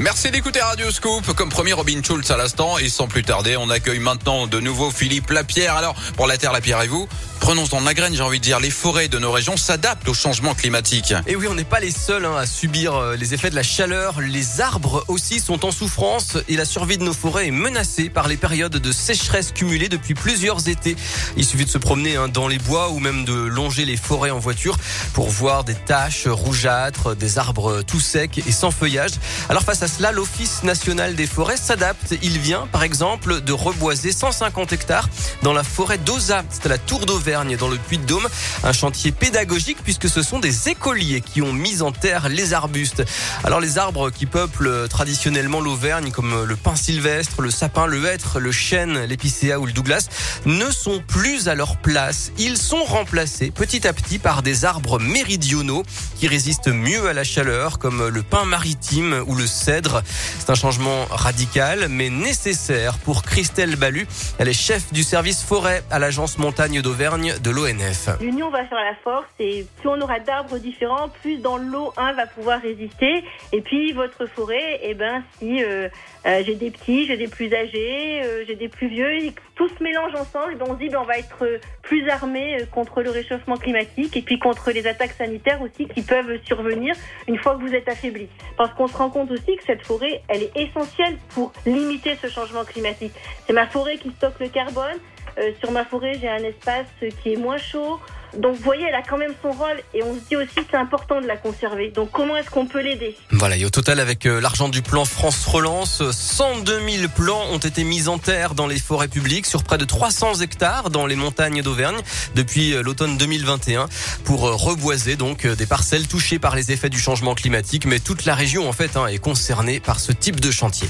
Merci d'écouter Radio Scoop. Comme premier Robin Schulz à l'instant. Et sans plus tarder, on accueille maintenant de nouveau Philippe Lapierre. Alors, pour la Terre, Lapierre et vous, prenons en la graine, j'ai envie de dire. Les forêts de nos régions s'adaptent au changement climatique. Et oui, on n'est pas les seuls hein, à subir euh, les effets de la chaleur. Les arbres aussi sont en souffrance et la survie de nos forêts est menacée par les périodes de sécheresse cumulées depuis plusieurs étés. Il suffit de se promener hein, dans les bois ou même de longer les forêts en voiture pour voir des taches rougeâtres, des arbres tout secs et sans feuillage. Alors face à cela, l'Office national des forêts s'adapte. Il vient, par exemple, de reboiser 150 hectares dans la forêt d'Oza. C'est à la Tour d'Auvergne, dans le Puy-de-Dôme. Un chantier pédagogique puisque ce sont des écoliers qui ont mis en terre les arbustes. Alors les arbres qui peuplent traditionnellement l'Auvergne, comme le pin sylvestre, le sapin, le hêtre, le chêne, l'épicéa ou le douglas, ne sont plus à leur place. Ils sont remplacés petit à petit par des arbres méridionaux qui résistent mieux à la chaleur, comme le pin maritime ou le cèdre c'est un changement radical mais nécessaire pour Christelle Balu. Elle est chef du service forêt à l'agence montagne d'Auvergne de l'ONF. L'union va faire la force et plus on aura d'arbres différents, plus dans l'eau un va pouvoir résister. Et puis votre forêt, eh ben si euh, euh, j'ai des petits, j'ai des plus âgés, euh, j'ai des plus vieux, tout se mélange ensemble. Ben on se dit ben on va être plus armé contre le réchauffement climatique et puis contre les attaques sanitaires aussi qui peuvent survenir une fois que vous êtes affaibli. Parce qu'on se rend compte aussi que cette forêt, elle est essentielle pour limiter ce changement climatique. C'est ma forêt qui stocke le carbone. Euh, sur ma forêt, j'ai un espace qui est moins chaud. Donc vous voyez, elle a quand même son rôle et on se dit aussi que c'est important de la conserver. Donc comment est-ce qu'on peut l'aider? Voilà, et au total avec euh, l'argent du plan France Relance, 102 000 plants ont été mis en terre dans les forêts publiques sur près de 300 hectares dans les montagnes d'Auvergne depuis euh, l'automne 2021 pour reboiser donc des parcelles touchées par les effets du changement climatique. Mais toute la région en fait hein, est concernée par ce type de chantier.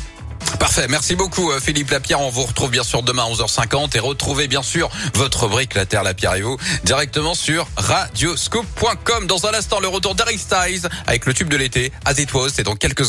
Parfait, merci beaucoup euh, Philippe Lapierre. On vous retrouve bien sûr demain à 11h50 et retrouvez bien sûr votre brique La Terre Lapierre et vous directement sur radioscope.com. Dans un instant, le retour d'Harry Styles avec le tube de l'été, As It Was, c'est dans quelques secondes.